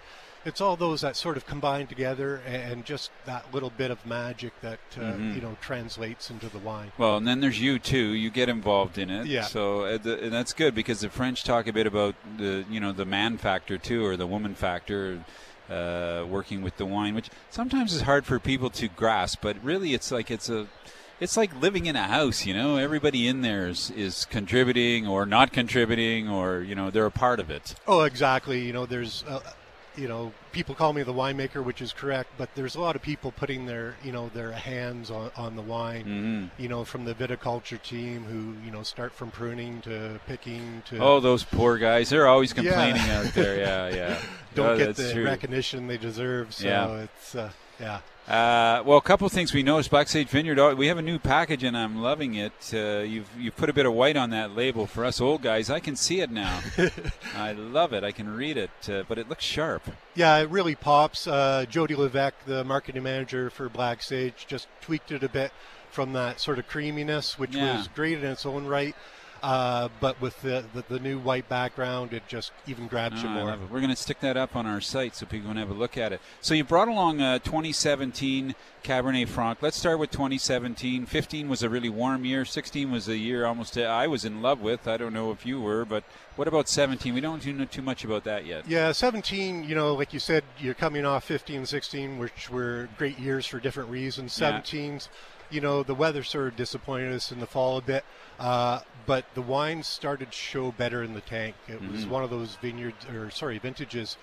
It's all those that sort of combine together, and just that little bit of magic that uh, Mhm. you know translates into the wine. Well, and then there's you too. You get involved in it. Yeah. So uh, the, and that's good because the French talk a bit about the you know the man factor too, or the woman factor, uh, working with the wine, which sometimes is hard for people to grasp. But really, it's like it's a it's like living in a house. You know, everybody in there is, is contributing or not contributing, or you know they're a part of it. Oh, exactly. You know, there's, uh, you know, people call me the winemaker, which is correct, but there's a lot of people putting their, you know, their hands on, on the wine. Mhm. You know, from the viticulture team who, you know, start from pruning to picking to. Oh, those poor guys! They're always Yeah. complaining out there. Yeah, yeah. Don't Oh, get the true. recognition they deserve. So Yeah. it's, uh, yeah. Uh, well, a couple of things we noticed. Black Sage Vineyard. oh, We have a new package, and I'm loving it. Uh, you've you've put a bit of white on that label for us old guys. I can see it now. I love it. I can read it, uh, but it looks sharp. Yeah, it really pops. Uh, Jody Levesque, the marketing manager for Black Sage, just tweaked it a bit from that sort of creaminess, which Yeah. was great in its own right. Uh, but with the, the the new white background, it just even grabs you Oh, I more. love it. We're going to stick that up on our site so people can have a look at it. So you brought along a 2017 Cabernet Franc. Let's start with 2017. 15 was a really warm year. 16 was a year almost uh, I was in love with. I don't know if you were, but what about 17? We don't know too much about that yet. Yeah, 17, you know, like you said, you're coming off 15 and 16, which were great years for different reasons. Yeah. 17's, you know, the weather sort of disappointed us in the fall a bit, uh, but the wines started to show better in the tank. It was Mhm. one of those vineyards, or sorry, vintages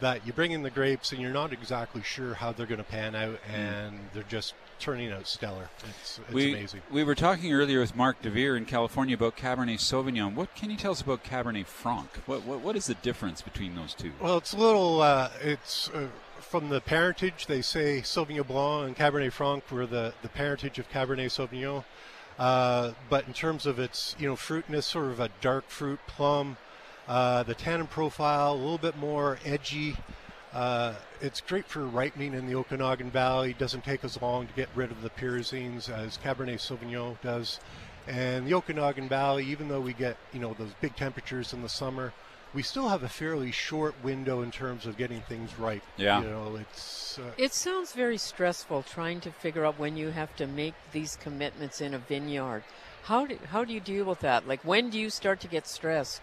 that you bring in the grapes and you're not exactly sure how they're going to pan out, and they're just turning out stellar. It's, it's we, amazing. We were talking earlier with Mark DeVere in California about Cabernet Sauvignon. What can you tell us about Cabernet Franc? What, what, what is the difference between those two? Well, it's a little. Uh, it's uh, from the parentage. They say Sauvignon Blanc and Cabernet Franc were the, the parentage of Cabernet Sauvignon. Uh, but in terms of its you know fruitiness, sort of a dark fruit plum. Uh, the tannin profile a little bit more edgy. Uh, it's great for ripening in the Okanagan Valley. Doesn't take as long to get rid of the pyrazines as Cabernet Sauvignon does. And the Okanagan Valley, even though we get you know those big temperatures in the summer, we still have a fairly short window in terms of getting things right. Yeah. You know, it's uh, It sounds very stressful trying to figure out when you have to make these commitments in a vineyard. How do, how do you deal with that? Like, when do you start to get stressed?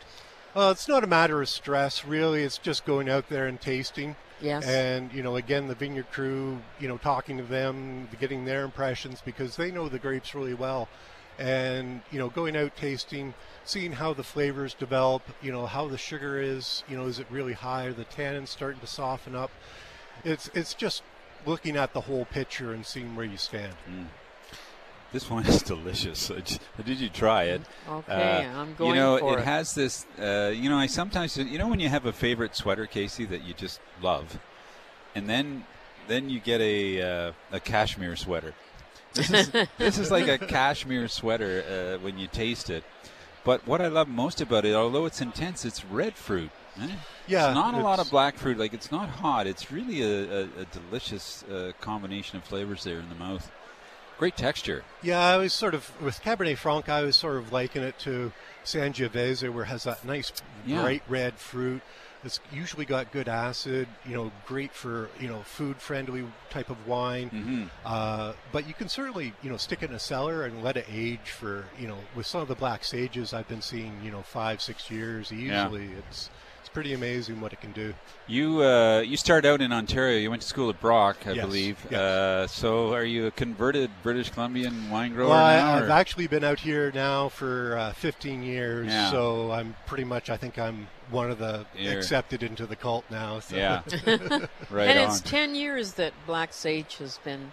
Well, it's not a matter of stress, really. It's just going out there and tasting. Yes. And, you know, again, the vineyard crew, you know, talking to them, getting their impressions because they know the grapes really well. And, you know, going out tasting, seeing how the flavors develop, you know, how the sugar is, you know, is it really high? Are the tannins starting to soften up? It's, it's just looking at the whole picture and seeing where you stand. This wine is delicious. Did you try it? Okay, I'm going You know, for it it. has this. Uh, you know, I sometimes. You know, when you have a favorite sweater, Casey, that you just love, and then then you get a uh, a cashmere sweater. This is this is like a cashmere sweater uh, when you taste it. But what I love most about it, although it's intense, it's red fruit. eh? Yeah, it's not a lot of black fruit. Like it's not hot. It's really a, a, a delicious uh, combination of flavors there in the mouth. Great texture. Yeah, I was sort of with Cabernet Franc. I was sort of liken it to Sangiovese, where it has that nice Yeah. bright red fruit. It's usually got good acid. You know, great for you know food friendly type of wine. Mhm. Uh, but you can certainly you know stick it in a cellar and let it age for you know with some of the black sages I've been seeing you know five six years Yeah. It's it's pretty amazing what it can do. You uh, you started out in Ontario. You went to school at Brock, I Yes, believe. yes. Uh, so, are you a converted British Columbian wine grower Well, I, now? I've actually been out here now for uh, 15 years, Yeah. so I'm pretty much. I think I'm one of the You're- accepted into the cult now. So. Yeah. right and on. it's 10 years that Black Sage has been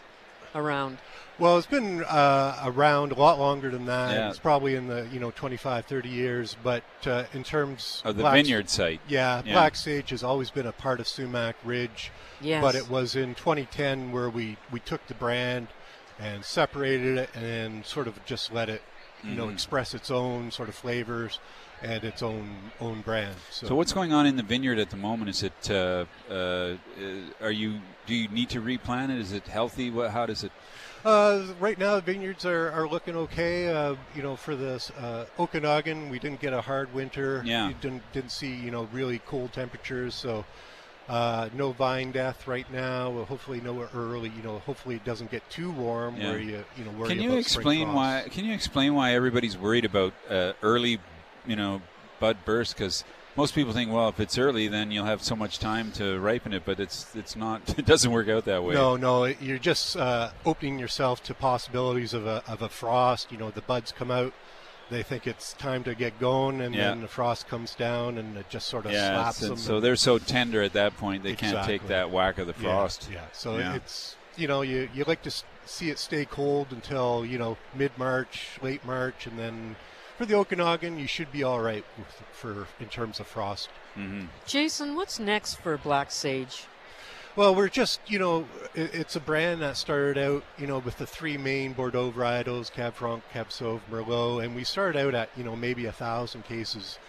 around? Well, it's been uh, around a lot longer than that. Yeah. It's probably in the you know 25, 30 years. But uh, in terms Of the Black- vineyard site. yeah, Yeah. Black Sage has always been a part of Sumac Ridge. Yes. But it was in 2010 where we we took the brand and separated it and then sort of just let it you know Mhm. express its own sort of flavors and its own own brand. So what's going on in the vineyard at the moment? Is it uh, uh, uh, are you do you need to replant it? Is it healthy? What, how does it? Uh, right now, the vineyards are, are looking okay. Uh, you know, for this uh, Okanagan, we didn't get a hard winter. Yeah. We didn't didn't see you know really cold temperatures, so uh, no vine death right now. Well, hopefully, no early. You know, hopefully it doesn't get too warm Yeah. where you you know worry Can you explain why? Can you explain why everybody's worried about uh, early, you know, bud burst? Because most people think, well, if it's early, then you'll have so much time to ripen it. But it's it's not. It doesn't work out that way. No, no, you're just uh, opening yourself to possibilities of a of a frost. You know, the buds come out, they think it's time to get going, and Yeah. then the frost comes down, and it just sort of Yeah, slaps them. so they're so tender at that point they can't take that whack of the frost. Yeah, so Yeah. it's you know you you like to see it stay cold until you know mid March, late March, and then for the Okanagan you should be all right with, for in terms of frost. Mm-hmm. Jason, what's next for Black Sage? Well, we're just, you know, it, it's a brand that started out, you know, with the three main Bordeaux varietals, Cab Franc, Cab Sauv, Merlot, and we started out at, you know, maybe a thousand cases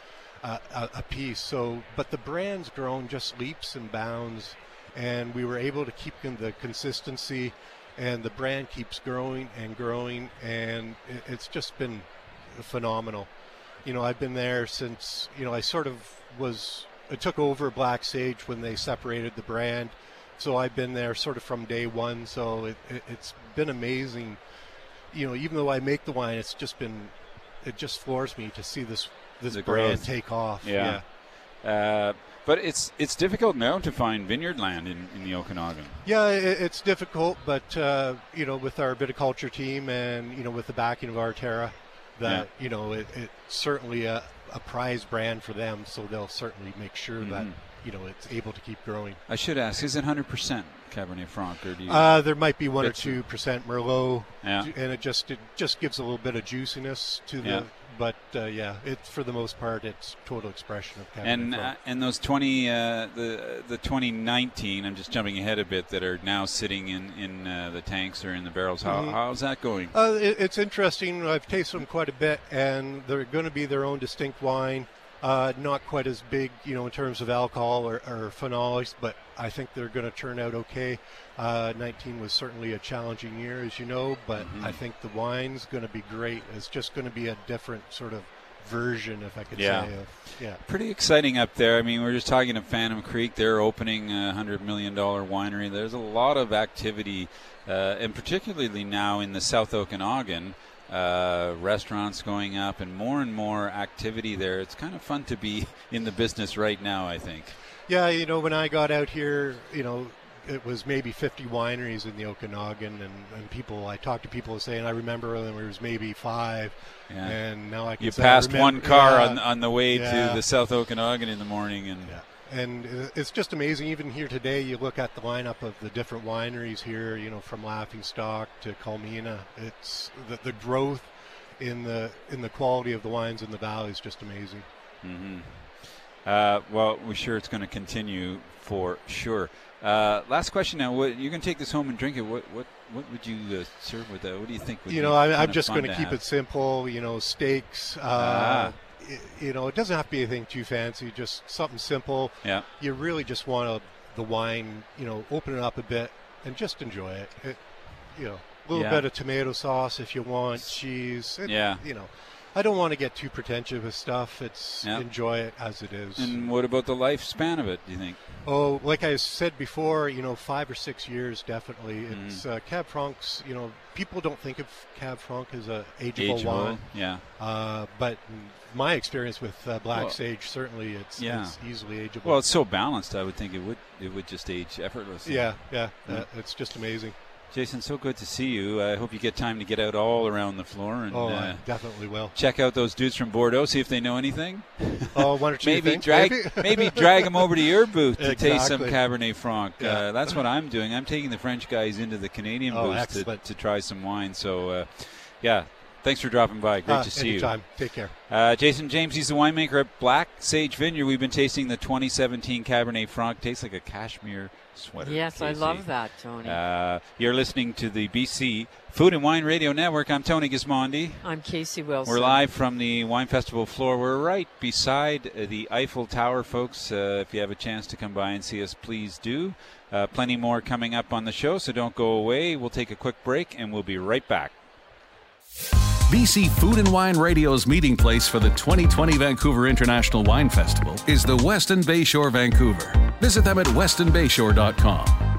uh, a, a piece. So, but the brand's grown just leaps and bounds, and we were able to keep in the consistency, and the brand keeps growing and growing, and it, it's just been phenomenal. You know, I've been there since, you know, I sort of was, I took over Black Sage when they separated the brand. So I've been there sort of from day one. So it, it, it's been amazing. You know, even though I make the wine, it's just been, it just floors me to see this this The brand growth. take off. Yeah. Uh, but it's it's difficult now to find vineyard land in, in the Okanagan. Yeah, it, it's difficult, but uh, you know, with our viticulture team and you know, with the backing of Arterra, that you know, it, it's certainly a, a prize brand for them. So they'll certainly make sure that Mhm. you know it's able to keep growing. I should ask: Is it 100% Cabernet Franc, or do you? Uh, there might be one or bits of- two percent Merlot, Yeah. and it just it just gives a little bit of juiciness to the. Yeah. But uh, yeah, it for the most part, it's total expression of Cabernet and uh, and those 20 uh, the the 2019 I'm just jumping ahead a bit that are now sitting in in uh, the tanks or in the barrels how Mhm. how's that going Uh, it, it's interesting. I've tasted them quite a bit, and they're going to be their own distinct wine. Uh, not quite as big, you know, in terms of alcohol or, or phenolics, but I think they're going to turn out okay. Uh, 19 was certainly a challenging year, as you know, but Mhm. I think the wine's going to be great. It's just going to be a different sort of version, if I could Yeah. say. Of, yeah. pretty exciting up there I mean we are just talking to Phantom Creek they're opening a 100 million dollar winery there's a lot of activity uh, and particularly now in the South Okanagan uh, restaurants going up and more and more activity there. It's kind of fun to be in the business right now I think. Yeah, you know, when I got out here, you know, it was maybe 50 wineries in the Okanagan, and, and people, I talked to people saying, I remember when there was maybe five, Yeah. and now I can You passed remember- one car yeah, on on the way yeah. to the South Okanagan in the morning, and And it's just amazing. Even here today, you look at the lineup of the different wineries here. You know, from Laughing Stock to Culmina. It's the, the growth in the in the quality of the wines in the valley is just amazing. hmm Uh, well, we're sure it's going to continue for sure. Uh, last question now. What, you can take this home and drink it. What what what would you uh, serve with that? What do you think? Would you know, I, I'm just going to keep have? it simple. You know, steaks. Uh, Ah. You know, it doesn't have to be anything too fancy. Just something simple. Yeah. You really just want to, the wine. You know, open it up a bit and just enjoy it. it you know, a little Yeah. bit of tomato sauce if you want, cheese. It- Yeah. You know, I don't want to get too pretentious with stuff. It's Yeah. enjoy it as it is. And what about the lifespan of it? Do you think? Oh, like I said before, you know, five or six years definitely. Mm. It's uh, Cab Franc's. You know, people don't think of Cab Franc as a ageable, Ageable, wine. yeah. Uh, but my experience with uh, Black Well, Sage, certainly, it's, yeah. it's easily ageable. Well, it's so balanced. I would think it would it would just age effortlessly. yeah, yeah, uh, it's just amazing. Jason, so good to see you. I hope you get time to get out all around the floor and Oh, uh, definitely will. check out those dudes from Bordeaux, see if they know anything. Oh, one or two maybe things, drag maybe? maybe drag them over to your booth to taste some Cabernet Franc. Yeah. Uh, that's what I'm doing. I'm taking the French guys into the Canadian Oh, booth to, to try some wine. So, uh, yeah, thanks for dropping by. Great Uh, to see anytime. you. Take care. Uh, Jason James, he's the winemaker at Black Sage Vineyard. We've been tasting the 2017 Cabernet Franc. Tastes like a cashmere sweater. Yes, I love that, Tony. Uh, you're listening to the BC Food and Wine Radio Network. I'm Tony Gismondi. I'm Casey Wilson. We're live from the Wine Festival floor. We're right beside the Eiffel Tower, folks. Uh, if you have a chance to come by and see us, please do. Uh, plenty more coming up on the show, so don't go away. We'll take a quick break and we'll be right back. BC Food and Wine Radio's meeting place for the 2020 Vancouver International Wine Festival is the Westin Bayshore Vancouver. Visit them at westinbayshore.com.